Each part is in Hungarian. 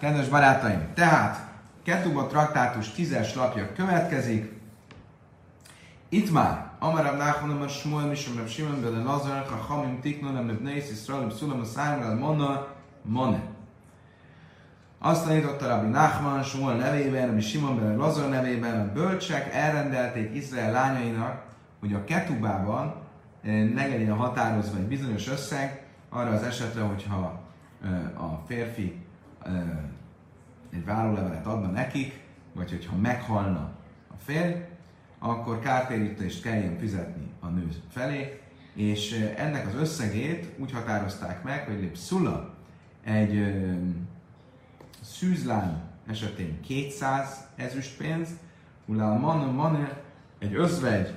Kedves barátaim, tehát Ketuba traktátus tízes lapja következik. Itt már Amarab Nachman a Smuel Mishom Reb Shimon Bele Lazar a Hamim Tiknon Nem Nebneis Yisraelim Szulam a Szájmel Mona Mone. Azt tanította Rabbi Nachman Smuel nevében, Rabbi Simon Bele Lazar nevében, a bölcsek elrendelték Izrael lányainak, hogy a Ketubában eh, ne legyen határozva egy bizonyos összeg, arra az esetre, hogyha eh, a férfi eh, egy várólevelet adna nekik, vagy hogyha meghalna a férj, akkor kártérítést kelljen fizetni a nő felé, és ennek az összegét úgy határozták meg, hogy szula egy ö, szűzlány esetén 200 ezüstpénz, ulál man, man, egy özvegy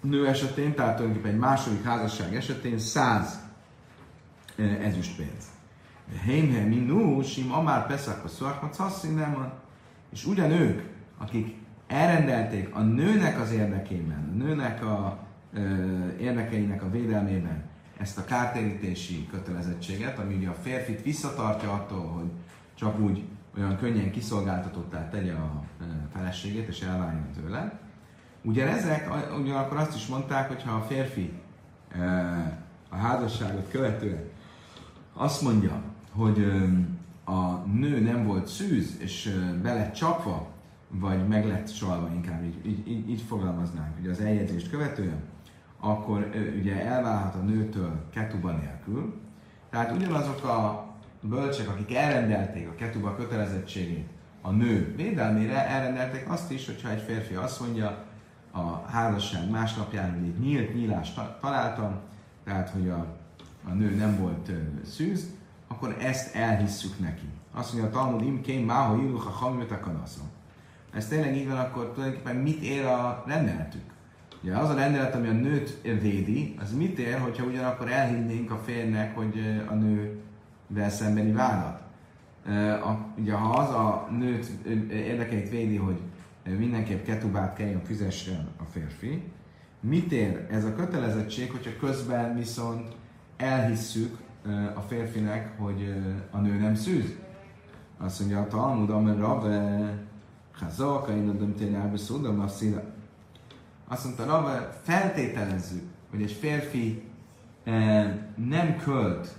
nő esetén, tehát tulajdonképpen egy második házasság esetén 100 ezüstpénz. Heimhe minú, sim amár peszak a szuakmat nem És ugyan ők, akik elrendelték a nőnek az érdekében, a nőnek a ö, érdekeinek a védelmében ezt a kártérítési kötelezettséget, ami ugye a férfit visszatartja attól, hogy csak úgy olyan könnyen kiszolgáltatottá tegye a feleségét és elváljon tőle. Ugye ezek ugyanakkor azt is mondták, hogy ha a férfi a házasságot követően azt mondja, hogy a nő nem volt szűz, és be lett csapva, vagy meg lett csalva, inkább így, így, így, így fogalmaznánk, ugye az eljegyzést követően, akkor ugye elválhat a nőtől ketuba nélkül. Tehát ugyanazok a bölcsek, akik elrendelték a ketuba kötelezettségét a nő védelmére, elrendelték azt is, hogyha egy férfi azt mondja a házasság másnapján, hogy egy nyílt nyílást találtam, tehát hogy a, a nő nem volt szűz, akkor ezt elhisszük neki. Azt mondja a Talmud, im kém máha iluch a hamjot a kanaszom. Ez tényleg így van, akkor tulajdonképpen mit ér a rendeletük? Ugye az a rendelet, ami a nőt védi, az mit ér, hogyha ugyanakkor elhinnénk a férnek, hogy a nővel szembeni vádat? Ugye ha az a nőt érdekeit védi, hogy mindenképp ketubát kelljen fizessen a férfi, mit ér ez a kötelezettség, hogyha közben viszont elhisszük a férfinek, hogy a nő nem szűz. Azt mondja a Talmud, amely Rave, Chazak, én adom tényleg szúdom a szíve. Azt mondta, Rave, feltételezzük, hogy egy férfi nem költ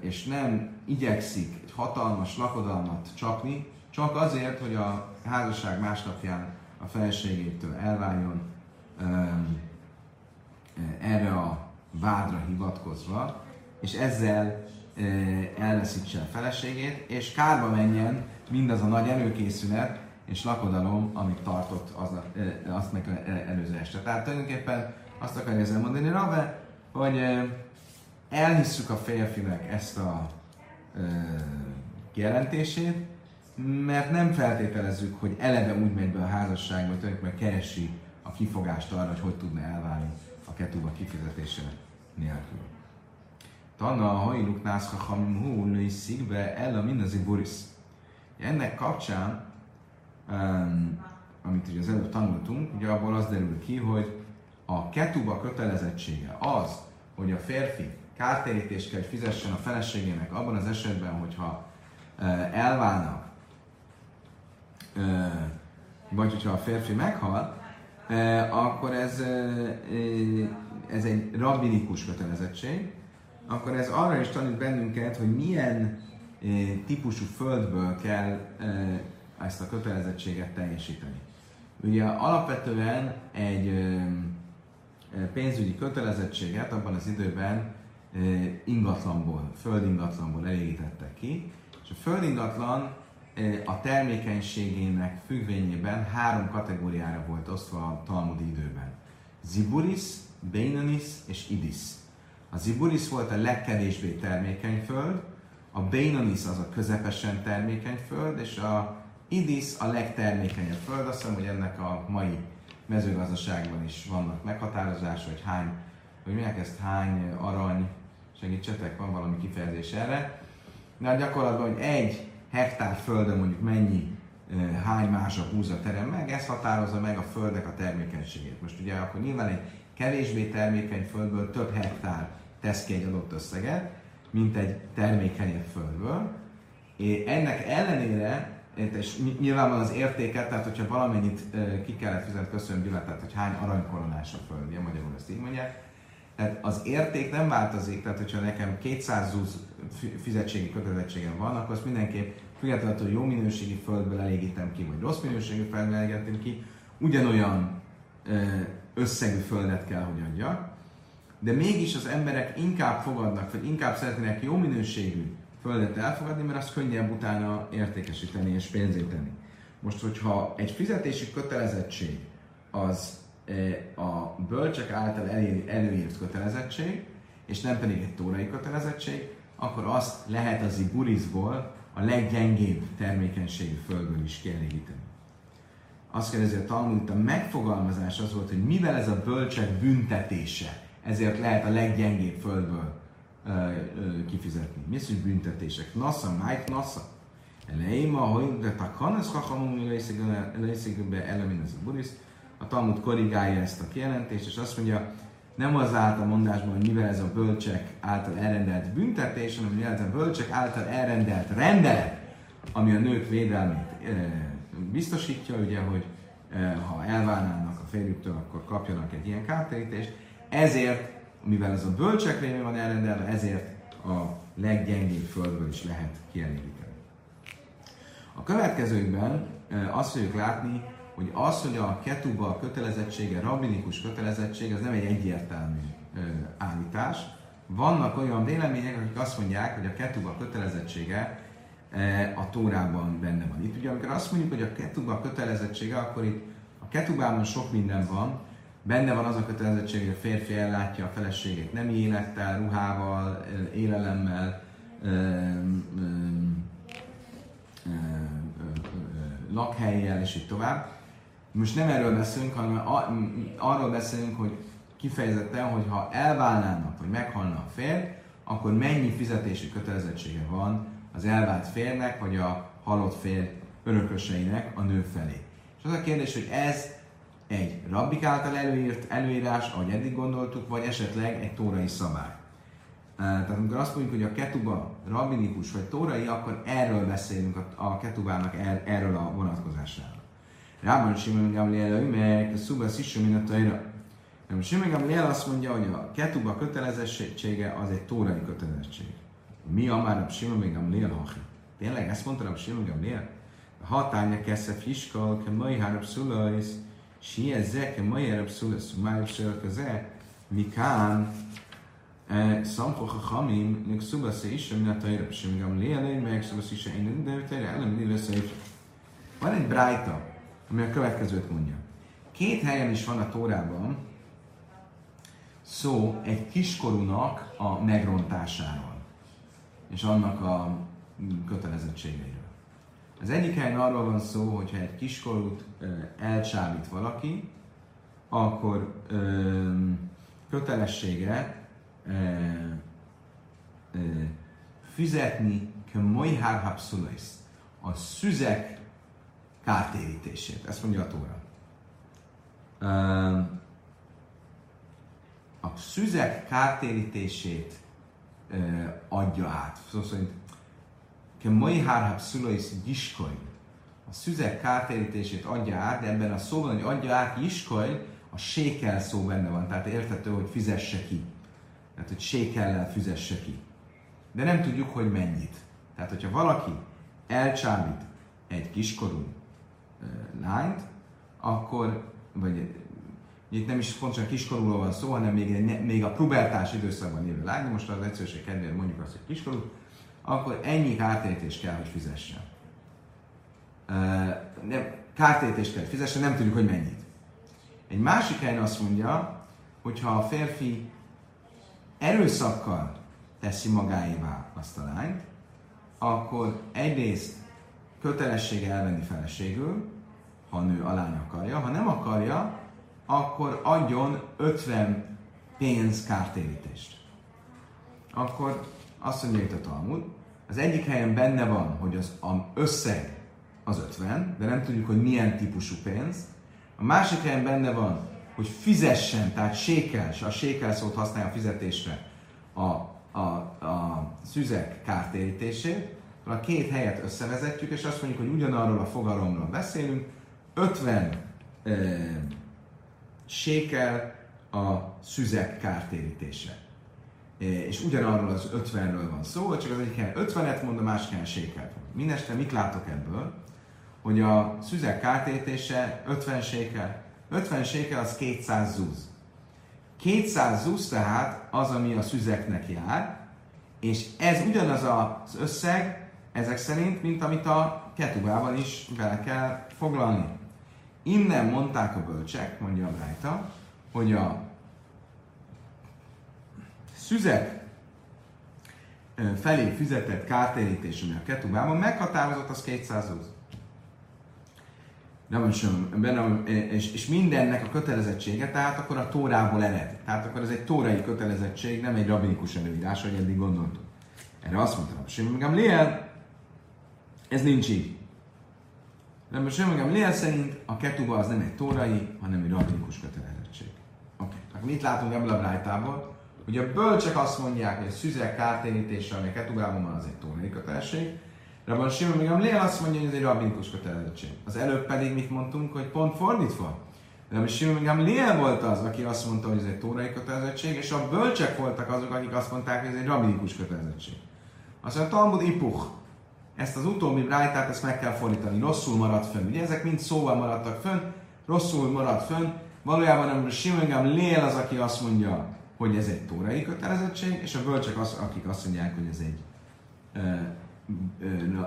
és nem igyekszik egy hatalmas lakodalmat csapni, csak azért, hogy a házasság másnapján a feleségétől elváljon erre a vádra hivatkozva, és ezzel elveszítse a feleségét, és kárba menjen mindaz a nagy előkészület és lakodalom, amit tartott az, azt meg előző este. Tehát tulajdonképpen azt akarja ezzel mondani Rave, hogy elhisszük a férfinek ezt a kijelentését, mert nem feltételezzük, hogy eleve úgy megy be a házasságba, hogy tulajdonképpen keresi a kifogást arra, hogy hogy tudna elválni a ketuba kifizetése nélkül. Tanna a hajluk nászha hamim hú nőiszik be el a mindazi buris. Ennek kapcsán, um, amit ugye az előbb tanultunk, ugye abból az derül ki, hogy a ketuba kötelezettsége az, hogy a férfi kártérítést kell, fizessen a feleségének abban az esetben, hogyha uh, elválnak, uh, vagy hogyha a férfi meghal, uh, akkor ez, ez egy rabbinikus kötelezettség, akkor ez arra is tanít bennünket, hogy milyen e, típusú földből kell e, ezt a kötelezettséget teljesíteni. Ugye alapvetően egy e, pénzügyi kötelezettséget abban az időben ingatlanból, földingatlanból elégítettek ki, és a földingatlan a termékenységének függvényében három kategóriára volt osztva a Talmudi időben. Ziburis, Beinanis és Idis. A Ziburis volt a legkevésbé termékeny föld, a Beinonis az a közepesen termékeny föld, és a Idis a legtermékenyebb föld. Azt hiszem, hogy ennek a mai mezőgazdaságban is vannak meghatározás, hogy hány, hogy milyen ezt hány arany, segítsetek, van valami kifejezés erre. De a gyakorlatban, hogy egy hektár földön mondjuk mennyi hány másra húzza terem meg, ez határozza meg a földek a termékenységét. Most ugye akkor nyilván egy kevésbé termékeny földből több hektár tesz ki egy adott összeget, mint egy termékenyebb földből. ennek ellenére, és nyilván az értéket, tehát hogyha valamennyit ki kellett fizetni, köszönöm Gyula, tehát hogy hány aranykoronás a földje, magyarul ezt így mondják, tehát az érték nem változik, tehát hogyha nekem 200 zúz fizetségi kötelezettségem van, akkor azt mindenképp függetlenül, hogy jó minőségi földből elégítem ki, vagy rossz minőségi földből elégítem ki, ugyanolyan összegű földet kell, hogy adjak, de mégis az emberek inkább fogadnak, vagy inkább szeretnének jó minőségű földet elfogadni, mert az könnyebb utána értékesíteni és pénzíteni. Most, hogyha egy fizetési kötelezettség az a bölcsek által előírt kötelezettség, és nem pedig egy tórai kötelezettség, akkor azt lehet az iburizból a leggyengébb termékenységű földből is kielégíteni. Azt kérdezi a Talmud, a megfogalmazás az volt, hogy mivel ez a bölcsek büntetése, ezért lehet a leggyengébb földből ö, ö, kifizetni. Mi az, hogy büntetések? Nasza, májt nasza. Eleima, hogy de takanas kachamum be elemin ez a buddhist. A Talmud korrigálja ezt a kijelentést, és azt mondja, nem az állt a mondásban, hogy mivel ez a bölcsek által elrendelt büntetés, hanem mivel ez a bölcsek által elrendelt rendelet, ami a nők védelmét biztosítja, ugye, hogy ha elválnának a férjüktől, akkor kapjanak egy ilyen kártérítést. Ezért, mivel ez a bölcsek révén van elrendelve, ezért a leggyengébb földből is lehet kielégíteni. A következőkben azt fogjuk látni, hogy az, hogy a ketuba kötelezettsége, rabinikus kötelezettség, ez nem egy egyértelmű ö, állítás. Vannak olyan vélemények, akik azt mondják, hogy a ketuba kötelezettsége a Tórában benne van. Itt ugye, amikor azt mondjuk, hogy a ketuba kötelezettsége, akkor itt a ketubában sok minden van, benne van az a kötelezettség, hogy a férfi ellátja a feleségét nem élettel, ruhával, élelemmel, ö, ö, ö, lakhelyjel, és így tovább. Most nem erről beszélünk, hanem arról beszélünk, hogy kifejezetten, hogy ha elválnának, vagy meghalna a férj, akkor mennyi fizetési kötelezettsége van az elvált férnek, vagy a halott férj örököseinek a nő felé. És az a kérdés, hogy ez egy rabbik által előírt előírás, ahogy eddig gondoltuk, vagy esetleg egy tórai szabály. Tehát amikor azt mondjuk, hogy a ketuba rabbinikus vagy tórai, akkor erről beszélünk a, ketubának er, erről a vonatkozásáról. Rában Simon Gamliel, meg a szuba sziső, mint a tajra. Nem Simon Gamliel azt mondja, hogy a ketuba kötelezettsége az egy tórai kötelezettség. Mi a már a Simon Gamliel hachi? Tényleg ezt mondta a Simon Gamliel? Hatánya keszef hiskal, ke mai hárab szulajsz, si ezek, ke mai hárab szulajsz, májab szölköze, mikán, סמכו חכמים נכסו בסעישה מן התאירה, שגם לי עליהם מהכסו בסעישה אין de תאירה, אלא מני לסעישה. Van egy brájta, ami a következőt mondja. Két helyen is van a Tórában szó egy kiskorúnak a megrontásáról, és annak a kötelezettségeiről. Az egyik helyen arról van szó, hogyha egy kiskorút elcsábít valaki, akkor ö, kötelessége ö, ö, fizetni kemojhár a szüzek kártérítését. Ezt mondja a Tóra. A szüzek kártérítését adja át. Szó szerint ke mai hárhab szulais giskoly. A szüzek kártérítését adja át, de ebben a szóban, hogy adja át giskoly, a sékel szó benne van, tehát értető, hogy fizesse ki. Tehát, hogy sékellel fizesse ki. De nem tudjuk, hogy mennyit. Tehát, hogyha valaki elcsábít egy kiskorú lányt, akkor, vagy itt nem is pontosan kiskorúról van szó, hanem még, még a pubertás időszakban élő lány, most az egyszerűség kedvéért mondjuk azt, hogy kiskorú, akkor ennyi kártérítést kell, hogy fizessen. Nem, kártérítést kell, fizessen, nem tudjuk, hogy mennyit. Egy másik helyen azt mondja, hogy ha a férfi erőszakkal teszi magáévá azt a lányt, akkor egyrészt kötelessége elvenni feleségül, ha a nő a lány akarja, ha nem akarja, akkor adjon 50 pénz kártérítést. Akkor azt mondja itt a Talmud, az egyik helyen benne van, hogy az összeg az 50, de nem tudjuk, hogy milyen típusú pénz. A másik helyen benne van, hogy fizessen, tehát sékel, a sékel szót használja a fizetésre a, a, a szüzek kártérítését, a két helyet összevezetjük, és azt mondjuk, hogy ugyanarról a fogalomról beszélünk, 50 e, sékel a szüzek kártérítése. E, és ugyanarról az 50-ről van szó, csak az egyik 50-et mond, a másik helyen sékelt. Mindestre mit látok ebből? Hogy a szüzek kártérítése 50 sékel. 50 sékel az 200 zúz. 200 zúz tehát az, ami a szüzeknek jár, és ez ugyanaz az összeg, ezek szerint, mint amit a ketubával is bele kell foglalni. Innen mondták a bölcsek, mondja a Brájta, hogy a szüzek felé fizetett kártérítés, ami a ketubában meghatározott, az 200 zúz. Nem sem, benne, és, és mindennek a kötelezettsége, tehát akkor a tórából ered. Tehát akkor ez egy tórai kötelezettség, nem egy rabinikus előírás, hogy eddig gondoltuk. Erre azt mondtam, hogy Gamliel, ez nincs így. Most Semmi Lél szerint a ketuba az nem egy tórai, hanem egy rabinikus kötelezettség. Oké, okay. akkor mit látunk ebből a brájtából? Hogy a bölcsek azt mondják, hogy a szüzek kártérítése, ami a ketubában van, az egy tórai kötelezettség. Rabban Simon Lél azt mondja, hogy ez egy rabinikus kötelezettség. Az előbb pedig mit mondtunk, hogy pont fordítva. Rabban Simon Lél volt az, aki azt mondta, hogy ez egy tórai kötelezettség, és a bölcsek voltak azok, akik azt mondták, hogy ez egy rabinikus kötelezettség. Azt mondja, Talmud Ipuch, ezt az utóbbi brájtát, ezt meg kell fordítani. Rosszul maradt fönn. Ugye ezek mind szóval maradtak fönn, rosszul maradt fönn. Valójában nem Simongam Lél az, aki azt mondja, hogy ez egy tórai kötelezettség, és a bölcsek az, akik azt mondják, hogy ez egy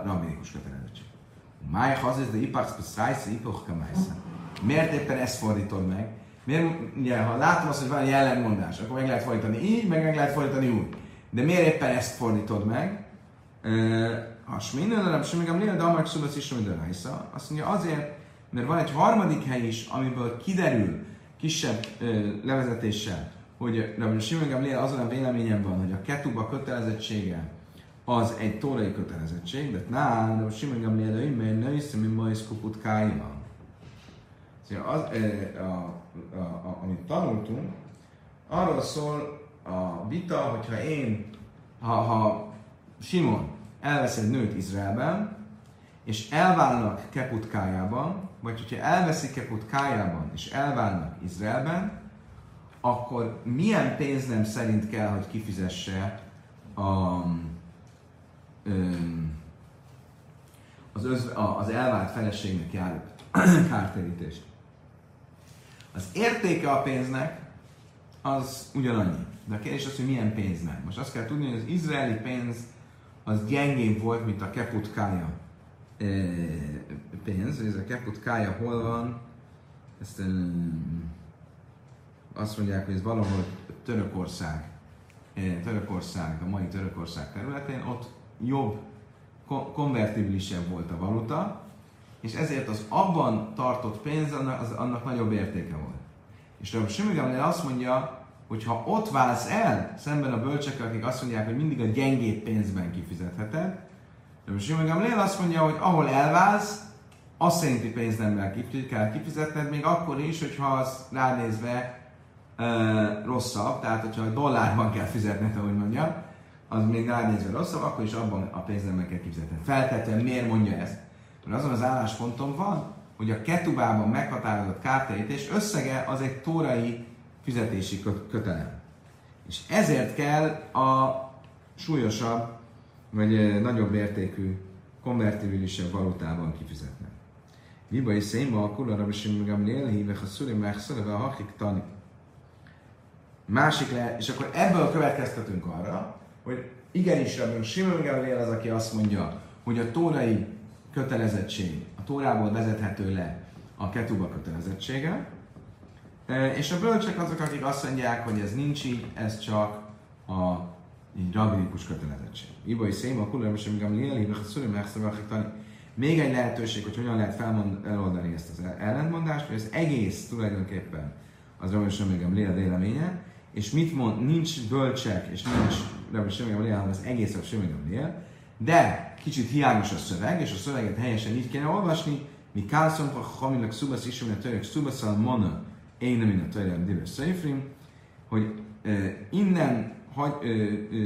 rabinikus kötelezettség. Máj hazez de ipachsz beszrájsz, ipoch Miért éppen ezt fordítod meg? Miért, ugye, ha látom azt, hogy van egy ellenmondás, akkor meg lehet fordítani így, meg meg lehet fordítani úgy. De miért éppen ezt fordítod meg? Hasmin, nem sem még de Amar Szubasz is, de Raisa. Azt mondja azért, mert van egy harmadik hely is, amiből kiderül kisebb ö, levezetéssel, hogy Rabbi Simon Gamliel azon a véleményem van, hogy a ketuba kötelezettsége az egy tórai kötelezettség, de ná, Rabbi Simon Gamliel ő, mert női szemű majsz kuput kájma. Az, a, a, a, a, amit tanultunk, arról szól a vita, hogyha én, ha, ha Simon elvesz egy nőt Izraelben, és elválnak Keputkájában, vagy hogyha elveszik Keputkájában, és elválnak Izraelben, akkor milyen pénznem szerint kell, hogy kifizesse a, az, öz, az elvált feleségnek járó kártérítést. Az értéke a pénznek az ugyanannyi. De a kérdés az, hogy milyen pénznek. Most azt kell tudni, hogy az izraeli pénz az gyengébb volt, mint a keputkája pénz. Ez a keputkája hol van? Ezt azt mondják, hogy ez valahol Törökország, Törökország, a mai Törökország területén, ott jobb, konvertibilisebb volt a valuta, és ezért az abban tartott pénz annak, az, annak nagyobb értéke volt. És Rabbi Simon azt mondja, hogyha ott válsz el, szemben a bölcsekkel, akik azt mondják, hogy mindig a gyengébb pénzben kifizetheted, de most Simon Gamliel azt mondja, hogy ahol elválsz, azt pénz nem kell kifizetned, még akkor is, hogyha az ránézve uh, rosszabb, tehát hogyha a dollárban kell fizetned, ahogy mondja, az még ránézve rosszabb, akkor is abban a pénznemben kell kifizetned. Feltetően miért mondja ezt? Mert azon az állásponton van, hogy a ketubában meghatározott kártérítés összege az egy tórai fizetési kötelem. És ezért kell a súlyosabb, vagy nagyobb értékű, konvertibilisebb valutában kifizetni. Miba is szénba a kula rabbi Simon Gamliel híve, ha szuri megszorva a hakik tani. Másik le, és akkor ebből következtetünk arra, hogy igenis Rabbi Simon Gamliel az, aki azt mondja, hogy a tórai kötelezettség, a tórából vezethető le a ketuba kötelezettsége, és a bölcsek azok, akik azt mondják, hogy ez nincs így, ez csak a így rabinikus kötelezettség. Ibai széma, kulőm, és amíg amíg még egy lehetőség, hogy hogyan lehet felmond, eloldani ezt az ellentmondást, hogy az egész tulajdonképpen az Rabbi Semigam Léla véleménye, és mit mond, nincs bölcsek, és nincs Rabbi Semigam Léla, hanem az egész Rabbi Semigam Léla, de kicsit hiányos a szöveg, és a szöveget helyesen így kéne olvasni, mi kálszom, ha hamilag szubasz is, a török szubaszal mona, én nem a Tajrán Diver Seifrim, hogy innen hagy,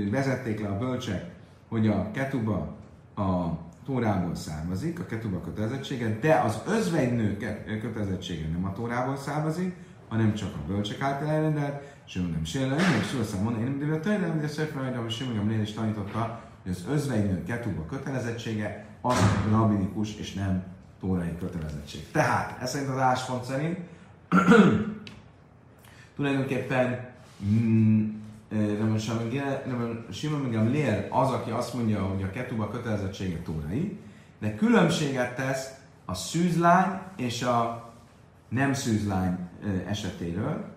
vezették le a bölcsek, hogy a ketuba a Tórából származik, a ketuba kötelezettsége, de az özvegynő kötelezettsége nem a Tórából származik, hanem csak a bölcsek által elrendelt, és ő nem sérle, szó mondani, én nem tőlem, de Szefra hogy Simon is tanította, hogy az özvegynő ketuba kötelezettsége az rabinikus és nem tórai kötelezettség. Tehát, ez szerint az áspont szerint tulajdonképpen mm, Simon Gamliel az, aki azt mondja, hogy a ketuba kötelezettsége tórai, de különbséget tesz a szűzlány és a nem szűzlány esetéről,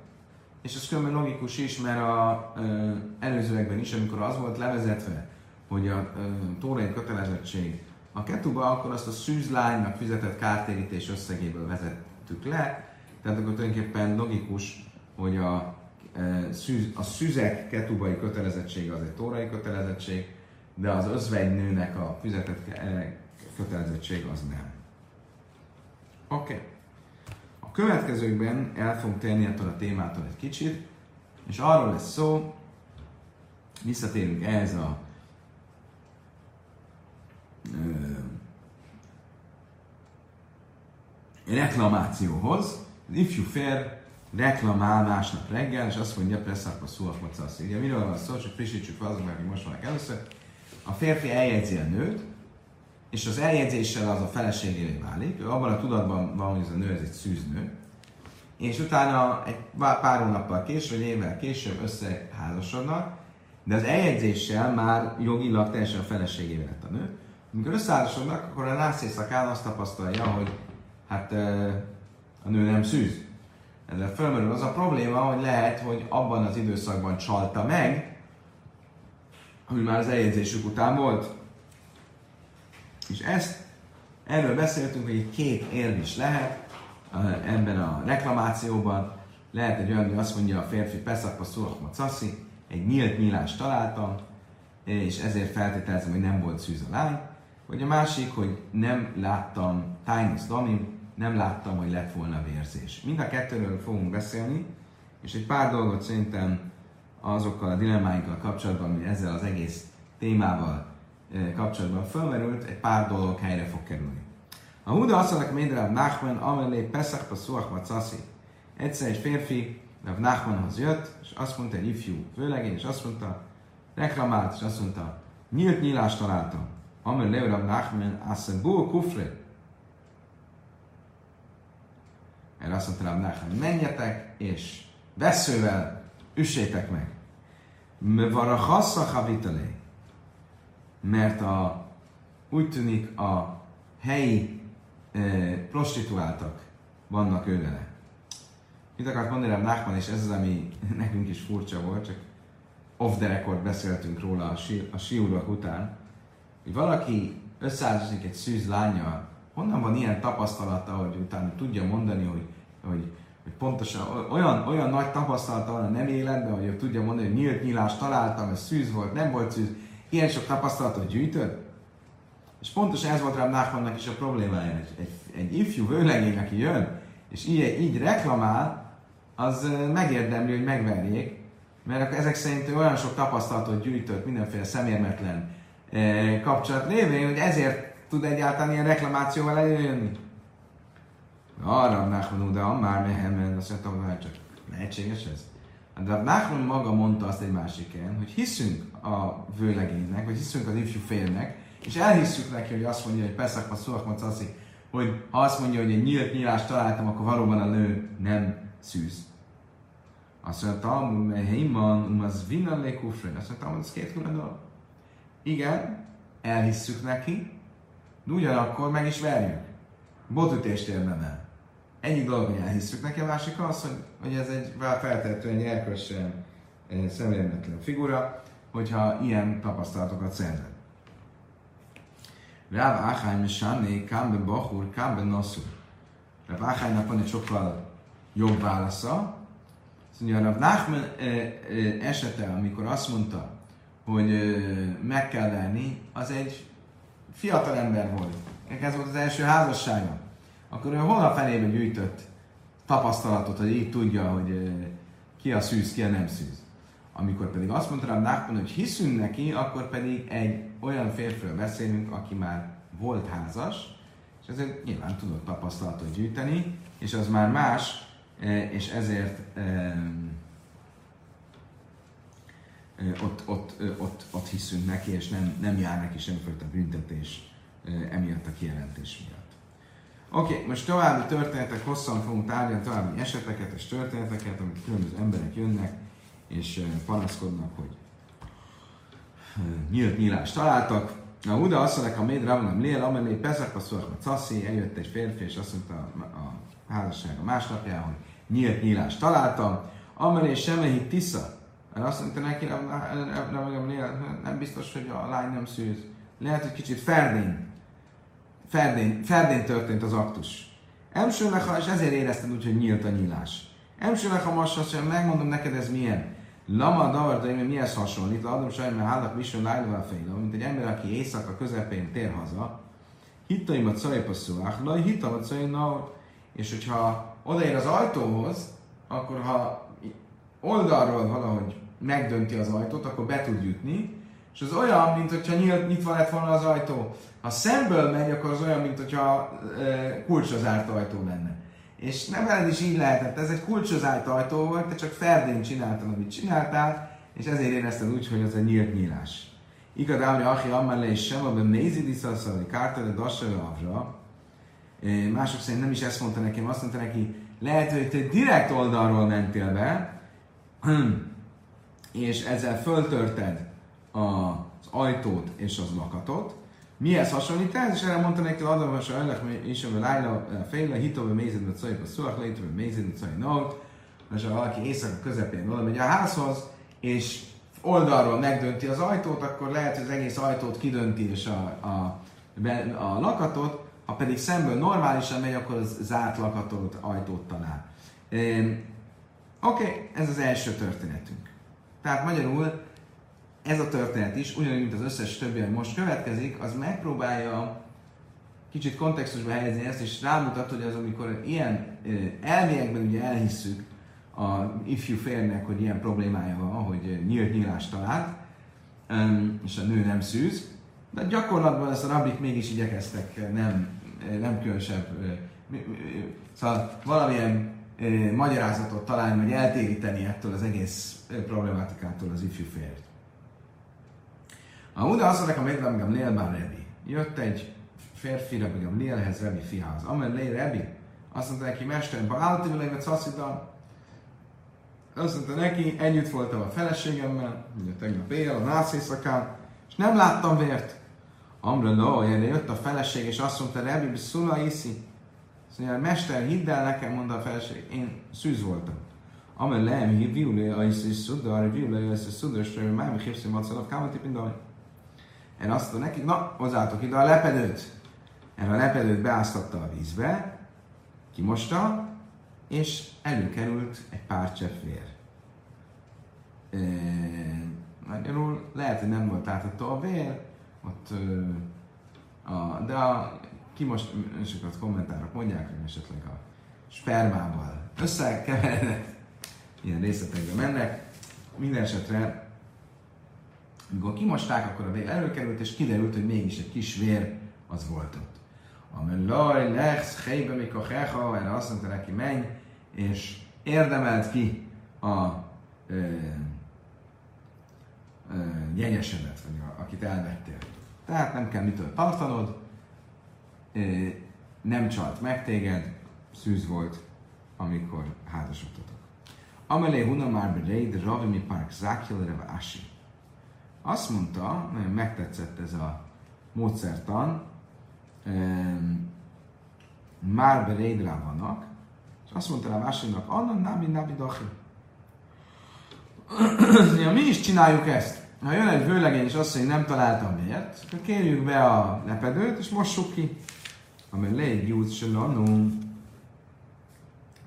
és ez különben logikus is, mert a ö, előzőekben is, amikor az volt levezetve, hogy a tórai kötelezettség a ketuba, akkor azt a szűzlánynak fizetett kártérítés összegéből vezettük le, tehát akkor tulajdonképpen logikus, hogy a, szűz, a szüzek ketubai kötelezettsége az egy tórai kötelezettség, de az özvegynőnek a fizetett kötelezettség az nem. Oké. Okay. A következőkben el fogunk térni ettől a témától egy kicsit, és arról lesz szó, visszatérünk ehhez a reklamációhoz. Az ifjú fér reklamál másnap reggel, és azt mondja, Presszakba Szuach Macasz. Ugye miről van szó, csak frissítsük fel azoknak, akik most vannak először. A férfi eljegyzi a nőt, és az eljegyzéssel az a feleségévé válik. Ő abban a tudatban van, hogy ez a nő ez egy szűznő. És utána egy pár hónappal később, vagy évvel később összeházasodnak, de az eljegyzéssel már jogilag teljesen a feleségévé lett a nő. Amikor összeházasodnak, akkor a nász éjszakán azt tapasztalja, hogy hát a nő nem szűz. Ezzel fölmerül az a probléma, hogy lehet, hogy abban az időszakban csalta meg, ami már az eljegyzésük után volt. És ezt, erről beszéltünk, hogy két érv is lehet ebben a reklamációban. Lehet egy olyan, hogy azt mondja a férfi, Peszakpa Szurachma Cassi, egy nyílt nyílást találtam, és ezért feltételezem, hogy nem volt szűz a lány. Vagy a másik, hogy nem láttam Tainus Damim, nem láttam, hogy lett volna vérzés. Mind a kettőről fogunk beszélni, és egy pár dolgot szerintem azokkal a dilemmáinkkal kapcsolatban, ami ezzel az egész témával eh, kapcsolatban felmerült, egy pár dolog helyre fog kerülni. A Huda azt mondja, Rav Nachman, amelé Pesach Pasuach Macaszi. Egyszer egy férfi Rav Nachmanhoz jött, és azt mondta, egy ifjú főlegény, és azt mondta, reklamált, és azt mondta, nyílt nyílást találtam. Amelé Rav Nachman, Asebu Kufre, Erre azt mondta Rab Nachman, menjetek, és veszővel üssétek meg. Van a hassa havitelé. Mert a, úgy tűnik a helyi e, prostituáltak vannak ő vele. Mit akart mondani Rab Nachman, és ez az, ami nekünk is furcsa volt, csak off the record beszéltünk róla a, si, a siúrok után, hogy valaki összeáldozik egy szűz lányjal, honnan van ilyen tapasztalata, hogy utána tudja mondani, hogy, hogy, hogy pontosan olyan, olyan nagy tapasztalata van a nem életben, hogy tudja mondani, hogy nyílt nyílást találtam, ez szűz volt, nem volt szűz, ilyen sok tapasztalatot gyűjtött. És pontosan ez volt rám Nachmannak is a problémája. Egy, egy, egy ifjú vőlegény, aki jön, és így, így reklamál, az megérdemli, hogy megverjék, mert ezek szerint ő olyan sok tapasztalatot gyűjtött mindenféle szemérmetlen kapcsolat lévén, hogy ezért tud egyáltalán ilyen reklamációval eljönni? Arra Nachman de már mehemen, azt mondtam, hogy hát csak lehetséges ez. De Nachman maga mondta azt egy másik helyen, hogy hiszünk a vőlegénynek, vagy hiszünk az ifjú félnek, és elhisszük neki, hogy azt mondja, hogy Peszak a Szurach hogy ha azt mondja, hogy egy nyílt nyílást találtam, akkor valóban a nő nem szűz. Azt mondta, Heiman, az Vinan Lekufrin. Azt mondta, hogy ez két külön dolog. Igen, elhisszük neki, de ugyanakkor meg is verjük. Botütést érdemel. Egyik dolog, hogy elhisszük neki, a másik az, hogy, hogy ez egy feltehetően erkölcsön eh, szemérmetlen figura, hogyha ilyen tapasztalatokat szerzett. Ráv Áhány Sáné, Kámben Bachur, Kámben Nassur. Ráv Áhánynak van egy sokkal jobb válasza. Azt mondja, Ráv Nachman eh, eh, esete, amikor azt mondta, hogy meg kell verni, az egy fiatal ember volt. Ez volt az első házassága. Akkor ő hol a fenébe gyűjtött tapasztalatot, hogy így tudja, hogy ki a szűz, ki a nem szűz. Amikor pedig azt mondta rám Nachman, hogy hiszünk neki, akkor pedig egy olyan férfiről beszélünk, aki már volt házas, és ezért nyilván tudott tapasztalatot gyűjteni, és az már más, és ezért ott, ott, ott, ott hiszünk neki, és nem, nem jár neki semmifajta büntetés emiatt a kijelentés miatt. Oké, okay, most további történetek, hosszan fogunk tárgyalni további eseteket és történeteket, amit különböző emberek jönnek, és panaszkodnak, hogy nyílt nyílást találtak. A Uda azt mondja, a Méd Ravanam Lél, amely Peszak a Szorma Cassi, eljött egy férfi, és azt mondta a, a házassága másnapján, hogy nyílt nyílást találtam. Amelé Semehi Tisza, mert azt mondta neki, nem biztos, hogy a lány nem szűz. Lehet, hogy kicsit ferdén, ferdén, ferdén történt az aktus. Emsőlecha, és ezért érezted úgy, hogy nyílt a nyílás. Emsőlecha massas, megmondom neked ez milyen. Lama davar, de mihez hasonlít? Adom sajnálom, mert hálak vision lájlóval fejlő, mint egy ember, aki éjszaka közepén tér haza. Hittaim a cajpaszúák, laj, hittam a és hogyha odaér az ajtóhoz, akkor ha oldalról valahogy megdönti az ajtót, akkor be tud jutni, és az olyan, mint hogyha nyílt, nyitva lett volna az ajtó. Ha szemből megy, akkor az olyan, mint hogyha e, kulcsra ajtó lenne. És nem veled is így lehetett, ez egy kulcsra zárt ajtó volt, te csak ferdén csináltad, amit csináltál, és ezért érezted úgy, hogy az egy nyílt nyílás. Igadából, Achi Ammele és sem, abban nézi diszaszali, kártele, dassele, avra. Mások szerint nem is ezt mondta nekem, azt mondta neki, lehet, hogy te direkt oldalról mentél be, és ezzel föltörted az ajtót és az lakatot. Mihez hasonlít ez? És erre mondta neki, adom, hogy sajnálok, és a lájla féle, hitóve mézedbe a szólak, létve mézedbe szajba és ha valaki éjszaka közepén oda a házhoz, és oldalról megdönti az ajtót, akkor lehet, hogy az egész ajtót kidönti és a, a, a lakatot, ha pedig szemből normálisan megy, akkor az zárt lakatot, ajtót talál. Oké, okay, ez az első történetünk. Tehát magyarul ez a történet is, ugyanúgy, mint az összes többi, ami most következik, az megpróbálja kicsit kontextusba helyezni ezt, és rámutat, hogy az, amikor ilyen elmélyekben ugye elhisszük a ifjú férnek, hogy ilyen problémája van, hogy nyílt nyílást talált, és a nő nem szűz, de gyakorlatban ezt a rabik mégis igyekeztek nem, nem különösebb, szóval valamilyen magyarázatot találni, vagy eltéríteni ettől az egész problematikától az ifjú férjt. A Uda azt mondják, hogy Rabbi Gamliel már Rebi. Jött egy férfi Rabbi Gamlielhez, Rebi fiához. Amen lé Rebi, azt mondta neki, mesterem, állati vele, szaszidal. Azt mondta neki, együtt voltam a feleségemmel, ugye tegnap éjjel, a nász éjszakán, és nem láttam vért. Amra no, jött a feleség, és azt mondta, Rebi, szula iszi. Azt mondja, mester, hidd el nekem, mondta a feleség, én szűz voltam. Amen lem, viu le, a iszi szudar, viu le, a iszi szudar, és már mi hívszim macalav, kámati pindaj. Én azt mondta neki, na, hozzátok ide a lepedőt. Erre a lepedőt beáztatta a vízbe, kimosta, és előkerült egy pár csepp vér. E, magyarul lehet, hogy nem volt átadta a vér, ott, a, de a kimost, sokat kommentárok mondják, hogy esetleg a spermával összekeveredett, ilyen részletekbe mennek. Minden esetre amikor kimosták, akkor a vér előkerült, és kiderült, hogy mégis egy kis vér az volt ott. Amen laj, lechsz, helybe, mikor hecha, erre azt mondta neki, menj, és érdemelt ki a ö, ö, jegyesedet, vagy a, akit elvettél. Tehát nem kell mitől tartanod, ö, nem csalt meg téged, szűz volt, amikor házasodtatok. Amelé huna már bereid, ravi mi park zákjel, reve asi. Azt mondta, nagyon megtetszett ez a módszertan, már berédrá vannak, és azt mondta rá Vásinak, annan nábi nábi dachi. ja, mi is csináljuk ezt. Ha jön egy vőlegény, és azt mondja, hogy nem találtam miért, akkor kérjük be a lepedőt, és mossuk ki. Ami légy júz se lanum,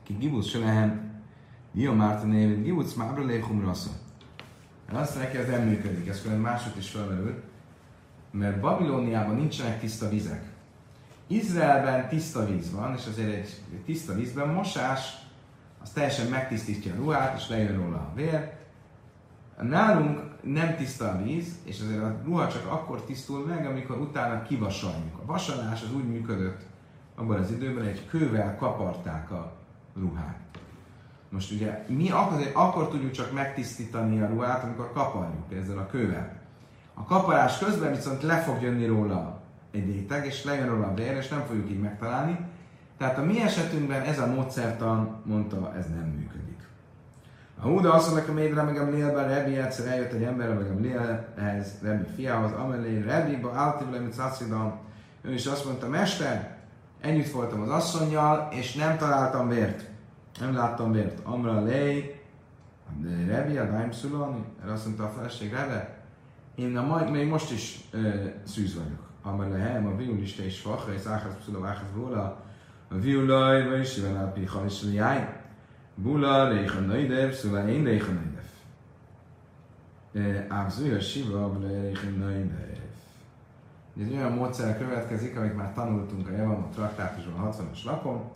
ki gibus se lehem, Dio Márta névét, gibus mábra léhum rasszom. Azt neki, ez nem működik, ez külön másod is felmerült, mert Babilóniában nincsenek tiszta vizek. Izraelben tiszta víz van, és azért egy, tiszta vízben mosás, az teljesen megtisztítja a ruhát, és lejön róla a vér. Nálunk nem tiszta a víz, és ezért a ruha csak akkor tisztul meg, amikor utána kivasaljuk. A vasalás az úgy működött abban az időben, egy kővel kaparták a ruhát. Most ugye mi akkor, akkor tudjuk csak megtisztítani a ruhát, amikor kaparjuk ezzel a kővel. A kaparás közben viszont le fog jönni róla egy réteg, és lejön róla a vér, és nem fogjuk így megtalálni. Tehát a mi esetünkben ez a módszertan, mondta, ez nem működik. A Húda azt mondja, hogy meg a Lélben Rebi egyszer eljött egy ember, meg a Lélhez, Rebi fiához, amelé Rebiba, általában, mint Szacidam, ő is azt mondta, Mester, ennyit voltam az asszonyjal, és nem találtam vért. Nem láttam vért. Amra lej, de Rebi, a Daim Szulani, erre azt mondta a feleség, Rebe, én a majd, még most is ö, szűz vagyok. Amra lehem, a viuliste és facha, és áház Szula, áház Vóla, a viulaj, vagy is, Sivan Alpi, Halis, Jáj, Bula, Leicha Naidev, Szula, én Leicha Naidev. Ávzúja, Siva, Leicha Naidev. Ez olyan módszer következik, amit már tanultunk a Javamot traktátusban a 60-as lapon.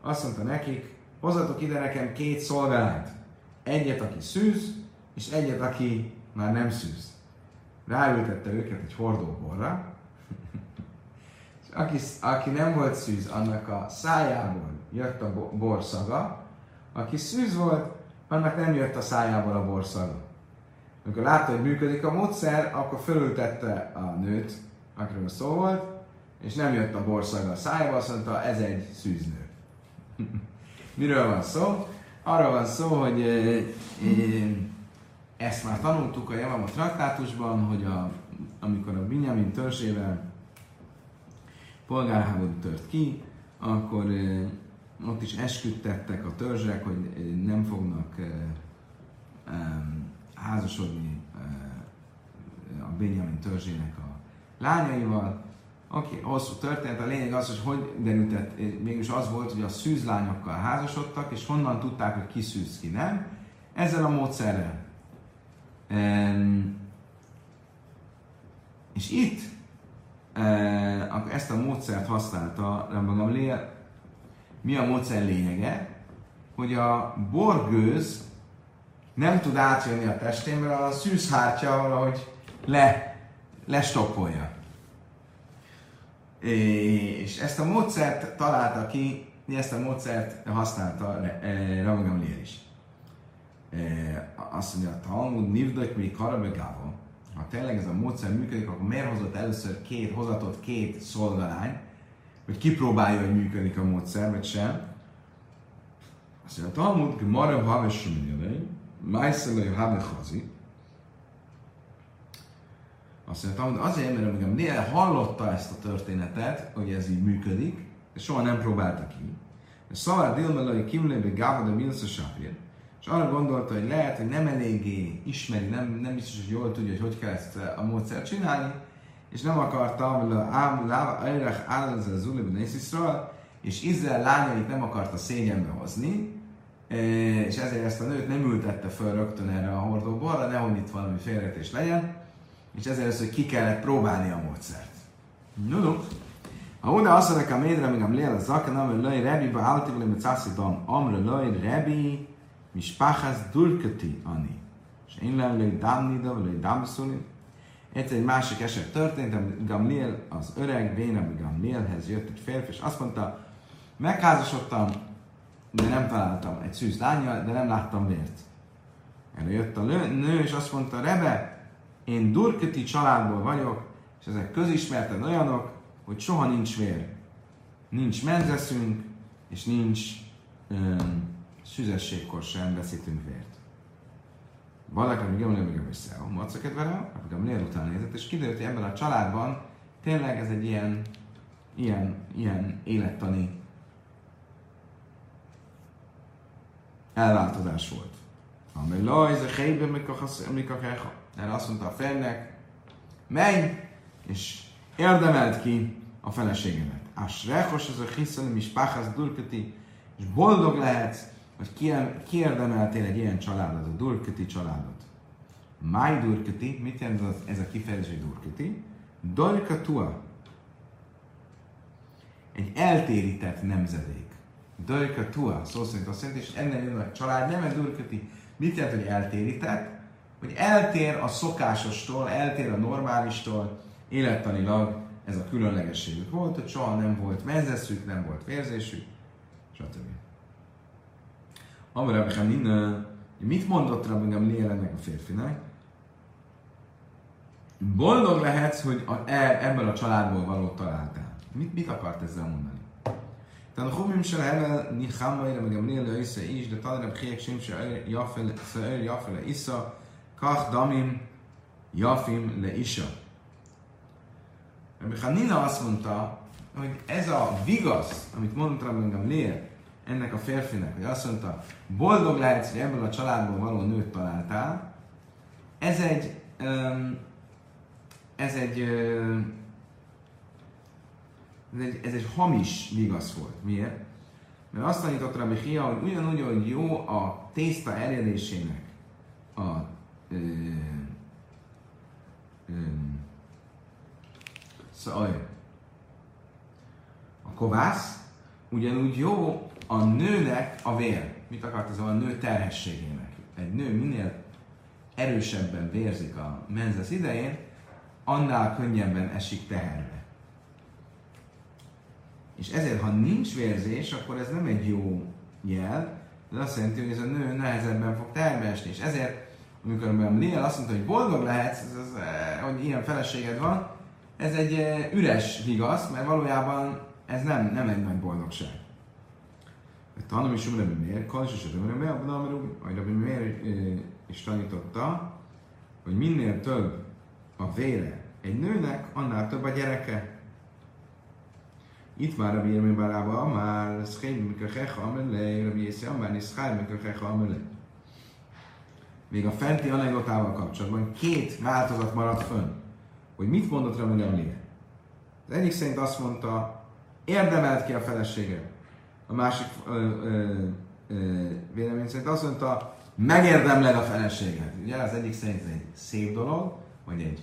Azt mondta nekik, hozzatok ide nekem két szolgálányt. Egyet, aki szűz, és egyet, aki már nem szűz. Ráültette őket egy hordóborra, aki, aki nem volt szűz, annak a szájából jött a borszaga, aki szűz volt, annak nem jött a szájából a borszaga. Amikor látta, hogy működik a módszer, akkor fölültette a nőt, akiről szó volt, és nem jött a borszaga a szájába, azt mondta, ez egy szűznő. Miről van szó? Arra van szó, hogy ezt már tanultuk a Javam a traktátusban, hogy a, amikor a Binyamin törzsével polgárháború tört ki, akkor ott is esküdtettek a törzsek, hogy nem fognak házasodni a Benjamin törzsének a lányaival. Oké, okay, hosszú történet. A lényeg az, hogy hogy derült, mégis az volt, hogy a szűzlányokkal házasodtak, és honnan tudták, hogy ki szűz, ki nem. Ezzel a módszerrel. Um, és itt uh, ezt a módszert használta Rambam Gamliel. Mi a módszer lényege? Hogy a borgőz nem tud átjönni a testén, mert a szűzhártya valahogy le lestoppolja. És ezt a módszert találta ki, ezt a módszert használta eh, Rami Gamliel is. Eh, azt mondja, a Talmud nivdök még karabegáva. Ha tényleg ez a módszer működik, akkor miért hozott először két, hozatott két szolgalány, hogy kipróbálja, hogy működik a módszer, vagy sem. Azt mondja, a Talmud, Gemara Haves Shumilei, Májszelai Habe Chazi, azt mondta, hogy azért, mert amíg Nél hallotta ezt a történetet, hogy ez így működik, és soha nem próbálta ki. És Szalár Dilmelai Kimlébe Gáva de Milsa Sapir, és arra gondolta, hogy lehet, hogy nem eléggé ismeri, nem, nem biztos, hogy jól tudja, hogy hogy kell ezt a módszert csinálni, és nem akarta, ám Eirech Álezel Zuliben és Izrael lányait nem akarta szégyenbe hozni, és ezért ezt a nőt nem ültette föl rögtön erre a hordóborra, nehogy itt valami félretés legyen, és ezért az, hogy ki kellett próbálni a módszert. No, no. Ha oda azt mondják, a médre, még a mlél, a zaken, amely löj rebi, ba állti vele, mit szászidan, amre löj rebi, mi spáhász dulkati ani. És én lem löj dámnida, vagy löj dámszuni. Egyszer egy másik eset történt, amit Gamliel, az öreg, béna, Gamlielhez jött egy férfi, és azt mondta, megházasodtam, de nem találtam egy szűz lányjal, de nem láttam vért. Erre jött a nő, és azt mondta, Rebe, én durketi családból vagyok, és ezek közismerten olyanok, hogy soha nincs vér. Nincs menzeszünk, és nincs um, szüzességkor sem veszítünk vért. Valaki, még jól még össze a macaket vele, a minél után nézett, és kiderült, hogy ebben a családban tényleg ez egy ilyen, ilyen, ilyen élettani elváltozás volt. Amely laj, ez a helyben, mikor a erre azt mondta a fennek, menj, és érdemelt ki a feleségemet. Asrechos ez a hiszem, is páhász dulkati, és boldog lehetsz, hogy kiérdemeltél egy ilyen családot, a durkati családot. Máj durkati, mit jelent az, ez a kifejezés, durkati? Dolkatua. Egy eltérített nemzedék. Dolkatua, szó szerint azt jelenti, és ennél jön a család nem egy durkati. Mit jelent, hogy eltérített? Hogy eltér a szokásostól, eltér a normálistól, élettanilag ez a különlegességük volt, hogy soha nem volt menzeszük, nem volt vérzésük, stb. Amire Rabbi mit mondott Rabbi Gamliel ennek a férfinek? Boldog lehetsz, hogy a, e, ebből a családból való találtál. Mit, mit akart ezzel mondani? Tehát a Chumim se hele Nichamaira meg Gamliel Isza is, de talán Chiek Sim se Jafel le Isza, Kach Damim Jafim le Isha. Rabbi Hanina azt mondta, hogy ez a vigasz, amit mondta Rabbi Gamliel, ennek a férfinek, hogy azt mondta, boldog lehetsz, hogy ebből a családból való nőt találtál, ez egy, ez egy, ez egy, ez egy hamis vigasz volt. Miért? Mert azt tanított Rabbi Hia, hogy ugyanúgy, hogy jó a tészta elérésének a ö, szóval, a kovász, ugyanúgy jó a nőnek a vér. Mit akart ez a nő terhességének? Egy nő minél erősebben vérzik a menzesz idején, annál könnyebben esik teherbe. És ezért, ha nincs vérzés, akkor ez nem egy jó jel, de azt jelenti, hogy ez a nő nehezebben fog teherbe esni. És ezért, amikor a Liel azt mondta, hogy boldog lehetsz, ez az, eh, hogy ilyen feleséged van, ez egy eh, üres vigasz, mert valójában ez nem, nem egy nagy boldogság. Tanulom is Rabbi Meir, Kalis Rabbi Meir, abban a Rabbi Meir is tanította, hogy minél több a vére egy nőnek, annál több a gyereke. Itt már a Birmi Barába, már Szchém, mikor Hecha Amelé, Rabbi Yészi Amár, Niszchár, mikor Hecha Amelé. Még a fenti anekdotával kapcsolatban két változat maradt fönn. Hogy mit mondott Rabbi Meir? Az egyik szerint azt mondta, érdemelt ki a feleséget a másik ö, ö, ö, vélemény szerint azt mondta, megérdemled a feleséget. Ugye az egyik szerint egy szép dolog, vagy egy,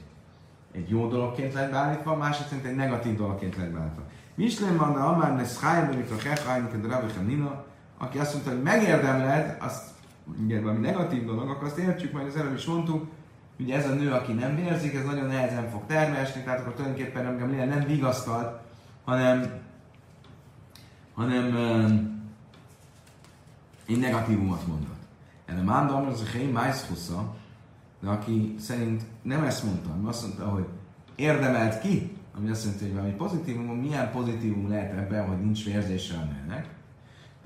egy jó dologként lett beállítva, a másik szerint egy negatív dologként lett beállítva. Mislen van, de Amár ne Schájba, mikor Hechaj, mikor Rabbi Nina, aki azt mondta, hogy megérdemled, azt ugye valami negatív dolog, azt értsük, majd az előbb is mondtuk, ugye ez a nő, aki nem vérzik, ez nagyon nehezen fog termesni, tehát akkor tulajdonképpen nem, nem vigasztalt, hanem hanem egy negatívumot mondott. Erre Mándam az a Hei Májszhusza, de aki szerint nem ezt mondta, hanem azt mondta, hogy érdemelt ki, ami azt jelenti, hogy valami pozitívum, milyen pozitívum lehet ebben, hogy nincs vérzése a nőnek.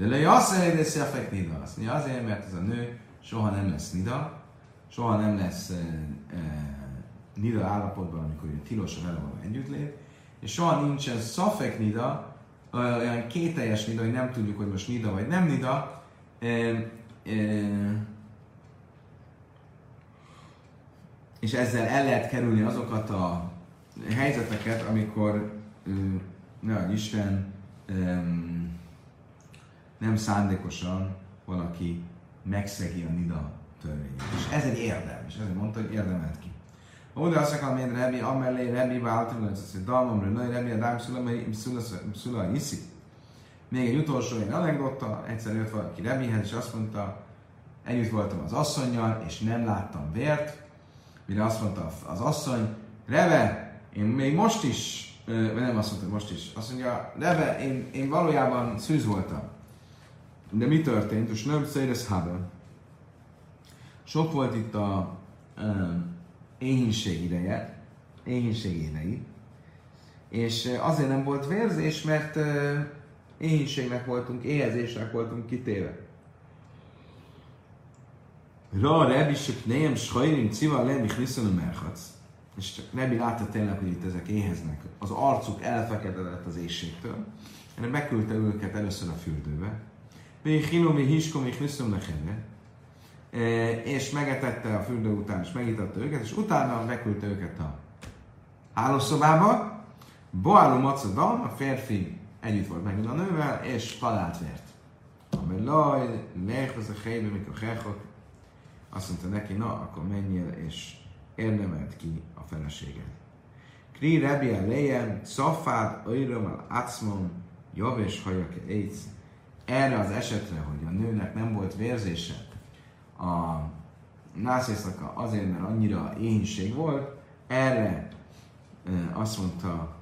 De le mondja, hogy szefek nida. Azt mondja, azért, mert ez a nő soha nem lesz nida, soha nem lesz e, e, nida állapotban, amikor tilos a vele való együttlét, és soha nincsen szafek nida, olyan kételjes nida, hogy nem tudjuk, hogy most nida vagy nem nida, e, e, és ezzel el lehet kerülni azokat a helyzeteket, amikor ne Isten nem szándékosan valaki megszegi a nida törvényét. És ez egy érdem, és ezért mondta, hogy érdemelt ki. Oda azt akarom, hogy Rebi, amellé Rebi váltam, hogy ez dalmamra női Rebi, a dám szula iszi. Még egy utolsó egy anekdota, egyszer jött valaki Rebihez, és azt mondta, együtt voltam az asszonynal, és nem láttam vért, mire azt mondta az asszony, Reve, én még most is, vagy nem azt mondta, most is, azt mondja, Reve, én, én valójában szűz voltam. De mi történt? És nem Széres Sok volt itt a, éhínség ideje, éhínség idei, és azért nem volt vérzés, mert éhínségnek voltunk, éhezésnek voltunk kitéve. Ra Rebi nem sajrim civa le michniszon a merhac. És csak Rebi látta tényleg, hogy itt ezek éheznek. Az arcuk elfeketedett az éjségtől. Erre beküldte őket először a fürdőbe. Még hilomi hiskom, michniszon lehenne és megetette a fürdő után, és megitatta őket, és utána beküldte őket a hálószobába. Boáló Macedon, a férfi együtt volt megint a nővel, és talált vért. Amely laj, a helybe, mikor hechok, azt mondta neki, na, akkor menjél, és érdemelt ki a feleséget. Kri Rebi a lejem, szafád, öjröm, al acmon, javes hajak Erre az esetre, hogy a nőnek nem volt vérzése, a nászészaka azért, mert annyira éhínség volt, erre azt mondta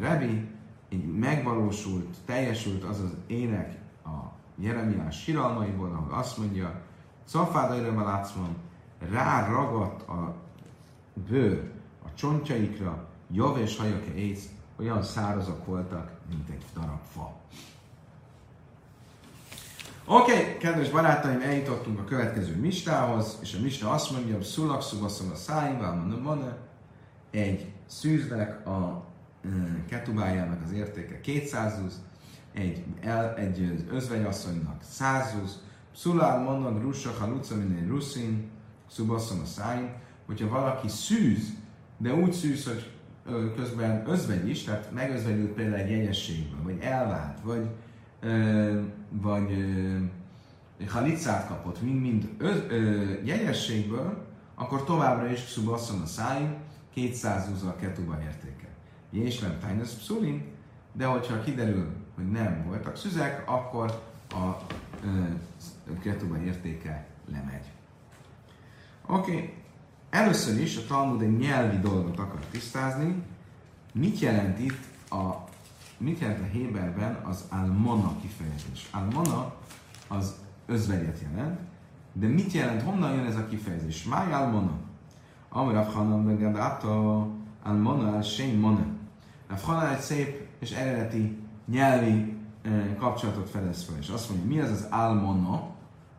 Rebi, így megvalósult, teljesült az az ének a Jeremiás síralmaiból, ahol azt mondja, Szafád örömmel látszom, ráragadt a bőr a csontjaikra, jav és hajak olyan szárazak voltak, mint egy darab fa. Oké, okay, kedves barátaim, eljutottunk a következő mistához, és a mista azt mondja, szulak szubaszom a száimban, mondom, van egy szűznek a ketubájának az értéke 200 egy, el, egy özvegyasszonynak 100 szulál mondom, russa, haluca, minden ruszin, szubaszom a száim, hogyha valaki szűz, de úgy szűz, hogy közben özvegy is, tehát megözvegyült például egy jegyességből, vagy elvált, vagy, vagy halicát kapott, mind-mind jegyességből, akkor továbbra is szubasszon a száim, 200 a ketuba értéke. Jéslem tájnasz pszulin, de hogyha kiderül, hogy nem voltak szüzek, akkor a ketuba értéke lemegy. Oké, okay. először is a Talmud egy nyelvi dolgot akar tisztázni. Mit jelent itt a, mit jelent a Héberben az almona kifejezés? Almona az özvegyet jelent, de mit jelent, honnan jön ez a kifejezés? Máj almona. Amir Afhanan Begadata almona al Shane Mona. Afhanan egy szép és eredeti nyelvi eh, kapcsolatot fedez fel, és azt mondja, mi az az almona?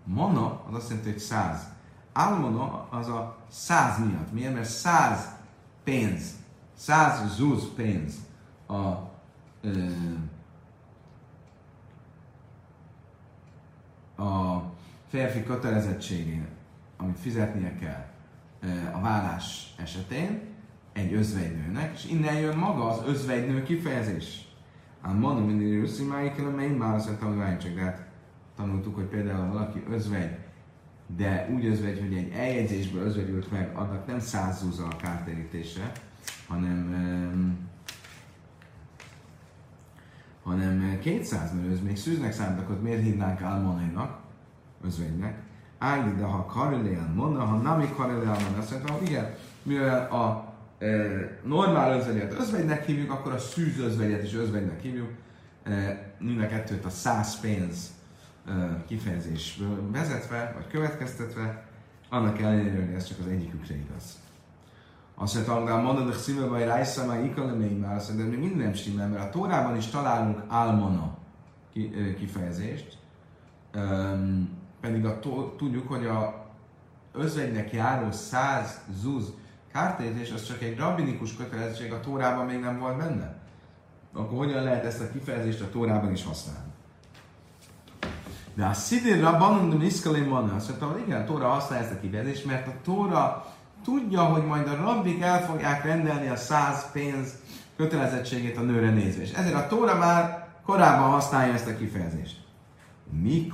Mona az azt jelenti, hogy száz. Almona az a száz miatt. Miért? Mert száz pénz, száz zúz pénz a a férfi kötelezettségén, amit fizetnie kell a vállás esetén egy özvegynőnek, és innen jön maga az özvegynő kifejezés. Ám mondom, mindig ruszi májikkel, amely már azt mondtam, csak de hát tanultuk, hogy például valaki özvegy de úgy özvegy, hogy egy eljegyzésből özvegyült meg, annak nem százúza a kártérítése, hanem hanem 200, mert ez még szűznek számítak, hogy miért hívnánk Almonainak, özvegynek. Ági, de ha Kariléan mondna, ha Nami Kariléan mondna, azt mondta, hogy igen, mivel a e, normál özvegyet özvegynek hívjuk, akkor a szűz özvegyet is özvegynek hívjuk. E, mind a kettőt a száz pénz kifejezésből vezetve, vagy következtetve, annak ellenére, hogy ez csak az egyikükre igaz. Azt mondta, hogy mondod, hogy szíve vagy rájszam, már ikalemei már, azt mondja, hogy minden stimmel, mert a Tórában is találunk álmona kifejezést, pedig a, tudjuk, hogy a özvegynek járó száz zuz kártérítés, az csak egy rabbinikus kötelezettség, a Tórában még nem volt benne. Akkor hogyan lehet ezt a kifejezést a Tórában is használni? De a Szidir Rabbanon de Niszkalén van, azt mondta, hogy igen, a Tóra használja ezt a kifejezést, mert a Tóra tudja, hogy majd a rabbik el fogják rendelni a száz pénz kötelezettségét a nőre nézve. És ezért a Tóra már korábban használja ezt a kifejezést. Mi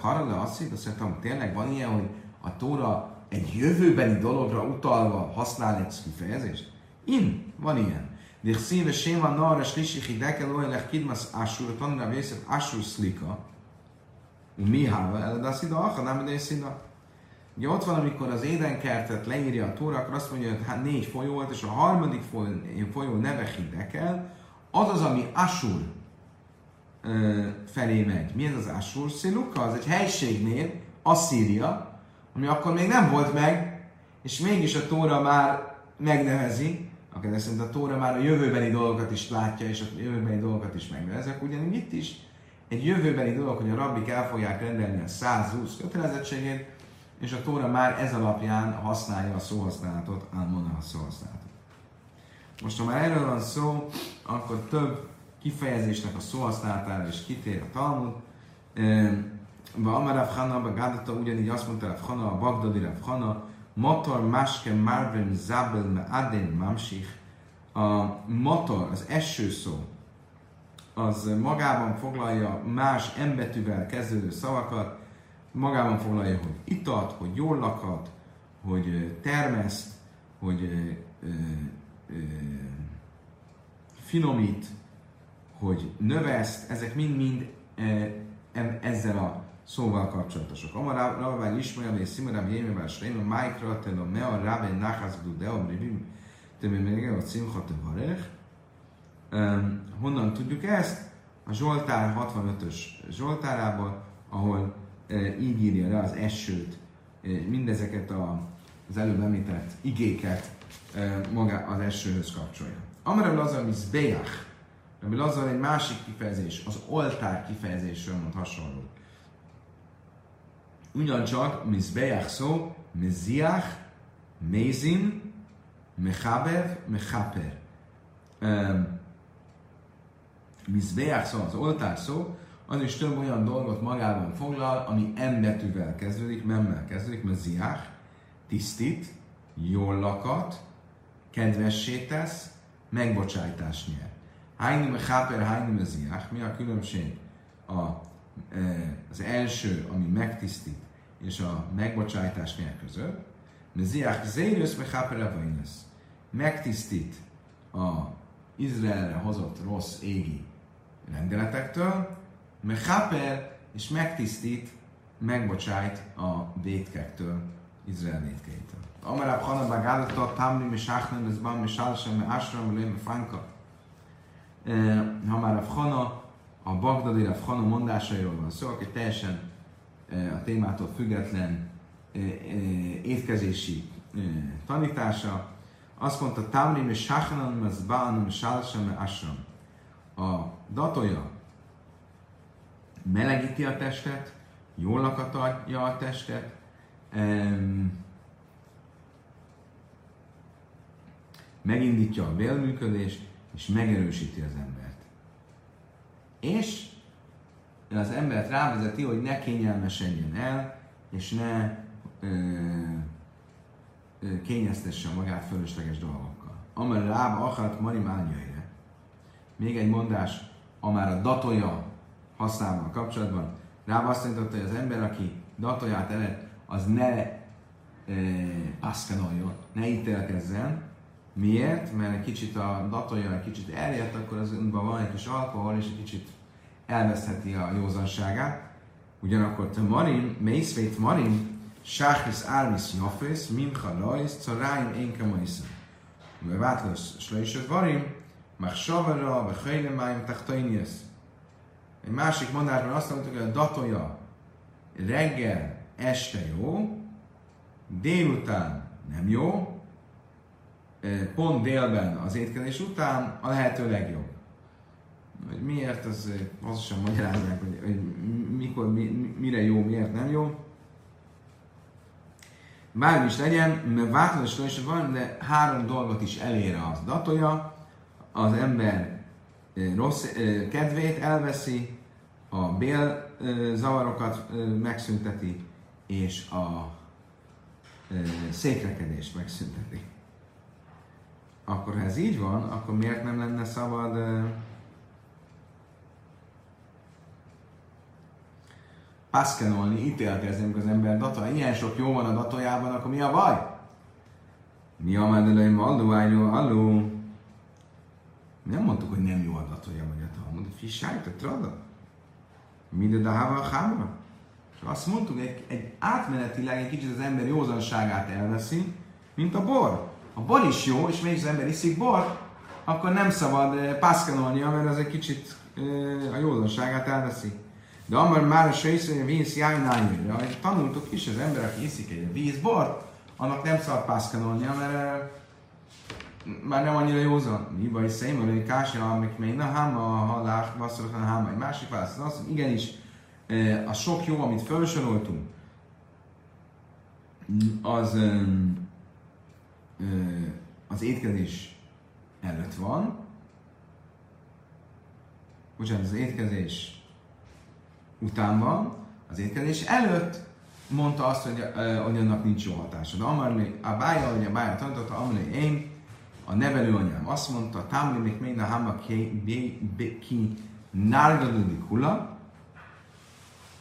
karale azt azt mondtam, tényleg van ilyen, hogy a Tóra egy jövőbeni dologra utalva használ egy kifejezést? In, van ilyen. De szíve séma narra slisichi dekel olyan kidmas asur, tanra vészet asur slika, mi háva el, de a szida, ha nem de szida. Ugye ott van, amikor az édenkertet leírja a Tóra, akkor azt mondja, hogy hát négy folyó volt, és a harmadik folyó, neve Hidekel, az az, ami Asur felé megy. Mi ez az Asur? Sziluka, az egy helységnél, Asszíria, ami akkor még nem volt meg, és mégis a Tóra már megnevezi, akkor szerint a Tóra már a jövőbeni dolgokat is látja, és a jövőbeni dolgokat is megnevezek, ugyanígy itt is egy jövőbeni dolog, hogy a rabbik el fogják rendelni a 120 kötelezettségét, és a Tóra már ez alapján használja a szóhasználatot, Álmona a szóhasználatot. Most, ha már erről van szó, akkor több kifejezésnek a szóhasználatára is kitér a Talmud. Ba Amarav Hana, ba Gádata ugyanígy azt mondta Rav Hana, a Bagdadi Rav Hana, Motor Maske Marvin Zabel Me Adén Mamsich. A motor, az eső szó, az magában foglalja más embetűvel kezdődő szavakat, magában foglalja, hogy itat, hogy jól lakhat, hogy termeszt, hogy ö, ö, finomít, hogy növeszt, ezek mind-mind ezzel a szóval kapcsolatosak. Amar Rabbi Ismael és Szimarab Jémével Sreima, Májkra, Telo, Mea, Rabbi Nachaz, Brivim, Többi még a Cimcha, Tevarech. Honnan tudjuk ezt? A Zsoltár 65-ös Zsoltárából, ahol így írja le az esőt, mindezeket a, az előbb említett igéket maga az esőhöz kapcsolja. Amara Lazar Mizbeach, ami Lazar egy másik kifejezés, az oltár kifejezésről mond hasonló. Ugyancsak Mizbeach szó, Miziach, Mézin, Mechabev, Mechaper. Mizbeach szó, az oltár szó, az is több olyan dolgot magában foglal, ami M betűvel kezdődik, memmel kezdődik, Meziach, tisztít, jól lakat, kedvessé tesz, megbocsájtás nyer. Cháper, hájni me ziach. Mi a különbség a, e, az első, ami megtisztít, és a megbocsájtás nyer között? Me ziach zérusz me cháper Megtisztít a Izraelre hozott rossz égi rendeletektől, me cháper, és megtisztít, megbocsájt a vétkektől, Izrael vétkeitől. Amarab Hanabá Gádata, Tamri, Misachnem, Ezban, Misálsem, Asram, Lém, Fanka. Ha már a Hana, a Bagdadi a Hana mondásairól van szó, aki teljesen a témától független étkezési tanítása. Azt mondta, Tamri, Misachnem, Ezban, Misálsem, Asram. A datoja melegíti a testet, jól lakatja a testet, megindítja a bélműködést, és megerősíti az embert. És az embert rávezeti, hogy ne kényelmesedjen el, és ne ö, kényeztesse magát fölösleges dolgokkal. Amely rába akart marim ányjaire. Még egy mondás, amár a datoja használva kapcsolatban. Rába azt mondta, hogy az ember, aki datoját elet, az ne e, paszkanoljon, ne ítélkezzen, Miért? Mert egy kicsit a datója egy kicsit eljedt, akkor az önben van egy kis alkohol, és egy kicsit elvesztheti a józanságát. Ugyanakkor te marim, mészvét marim, sáhis ármis jafész, mincha rajz, caráim énke maiszem. Mert vátlasz, slajsöt varim, már savara, vagy hajlemáim, tachtainiesz. Egy másik mondásban azt mondtuk, hogy a datója reggel, este jó, délután nem jó, pont délben az étkezés után a lehető legjobb. Miért, az hosszasan magyarázzák, hogy, hogy mikor, mi, mire jó, miért nem jó. Bármi is legyen, mert változás is van, de három dolgot is elér az datoja. Az ember rossz kedvét elveszi, a bél zavarokat megszünteti, és a székrekedést megszünteti akkor ha ez így van, akkor miért nem lenne szabad paszkenolni, ítélkezni, amikor az ember data, ilyen sok jó van a datójában, akkor mi a baj? Mi a medelőim alú, álló, alú. Nem mondtuk, hogy nem jó a datója, vagy a Talmud. Fissájt, a trada. Minden a hava a És azt mondtuk, egy, egy átmenetileg egy kicsit az ember józanságát elveszi, mint a bor a bor is jó, és mégis az ember iszik bor, akkor nem szabad uh, pászkanolnia, mert az egy kicsit uh, a józanságát elveszi. De amar már a sejsz, hogy víz jájnányőre, ahogy tanultuk is, az ember, aki iszik egy vízbort, annak nem szabad pászkanolnia, mert uh, már nem annyira józan. Mi baj, szém, hogy kásja, amik még na háma, halás, vasszorok, a háma. Egy másik válasz az, hogy igenis, a sok jó, amit felsoroltunk, az um, az étkezés előtt van, bocsánat, az étkezés után van, az étkezés előtt mondta azt, hogy, hogy annak nincs jó hatása. De Amarli, a bája, hogy a bája tanította, Amarli én, a nevelőanyám azt mondta, Támli még még a hama ki nárgadudik hula,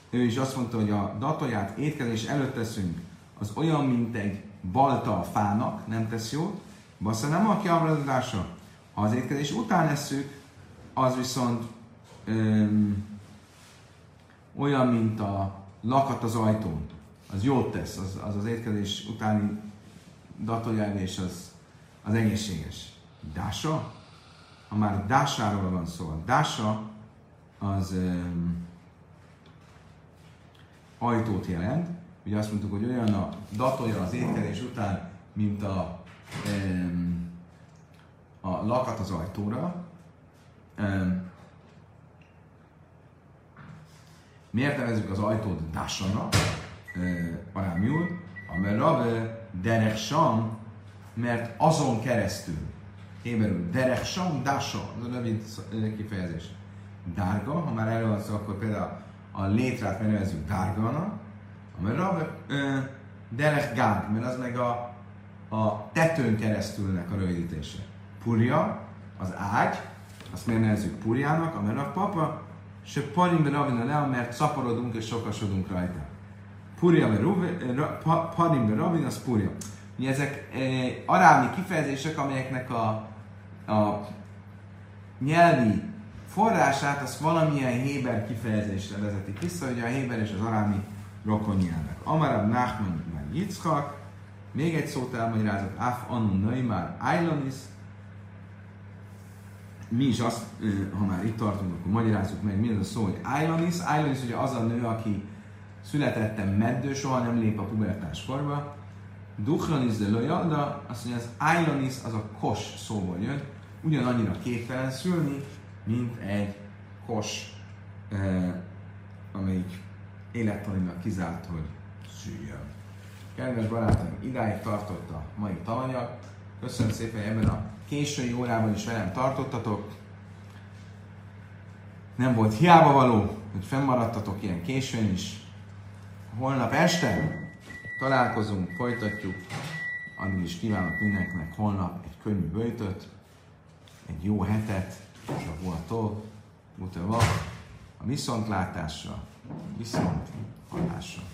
ő is azt mondta, hogy a datoját étkezés előtt teszünk, az olyan, mint egy balta a fának, nem tesz jót, bassza nem a kiabladása. Ha az étkezés után eszük, az viszont öm, olyan, mint a lakat az ajtón, az jót tesz, az az, az étkezés utáni datójelvés az, az egészséges. Dása? Ha már dásáról van szó, a dása az um, ajtót jelent. Ugye azt mondtuk, hogy olyan a datolja az étkezés után, mint a, um, a lakat az ajtóra. Um, miért nevezzük az ajtót Dásana, arámiul, amely Rave Derech Sam, mert azon keresztül, héberül, Derech Sam, Dasa, az rövid kifejezés. Dárga, ha már erről van akkor például a létrát megnevezzük Dárgana, amely Rave Derech Gág, mert az meg a, a tetőn keresztülnek a rövidítése. Purja, az ágy, azt miért nevezzük Purjának, amely a papa, se parim ravina le, mert szaporodunk és sokasodunk rajta. Puria parim ravina, az puria. Mi ezek e, arámi kifejezések, amelyeknek a, a nyelvi forrását az valamilyen héber kifejezésre vezetik vissza, ugye a héber és az arámi rokon nyelvek. Amarab Nachman meg Yitzchak, még egy szót elmagyarázok, Af Anu Neymar Ailonis, mi is azt, ha már itt tartunk, akkor magyarázzuk meg, mi az a szó, hogy Ailonis. Ailonis ugye az a nő, aki születettem meddő, soha nem lép a pubertás korba. Duchranis de lojalda, azt mondja, az Ailonis az a kos szóból jön, ugyanannyira képtelen szülni, mint egy kos, eh, amelyik élettanilag kizárt, hogy szüljön. Kedves barátaim, idáig tartott a mai tananyag. Köszönöm szépen, hogy ebben a késői órában is velem tartottatok. Nem volt hiába való, hogy fennmaradtatok ilyen későn is. Holnap este találkozunk, folytatjuk. Addig is kívánok mindenkinek holnap egy könnyű bőjtöt, egy jó hetet, és a voltól, a viszontlátásra, viszont hallásra.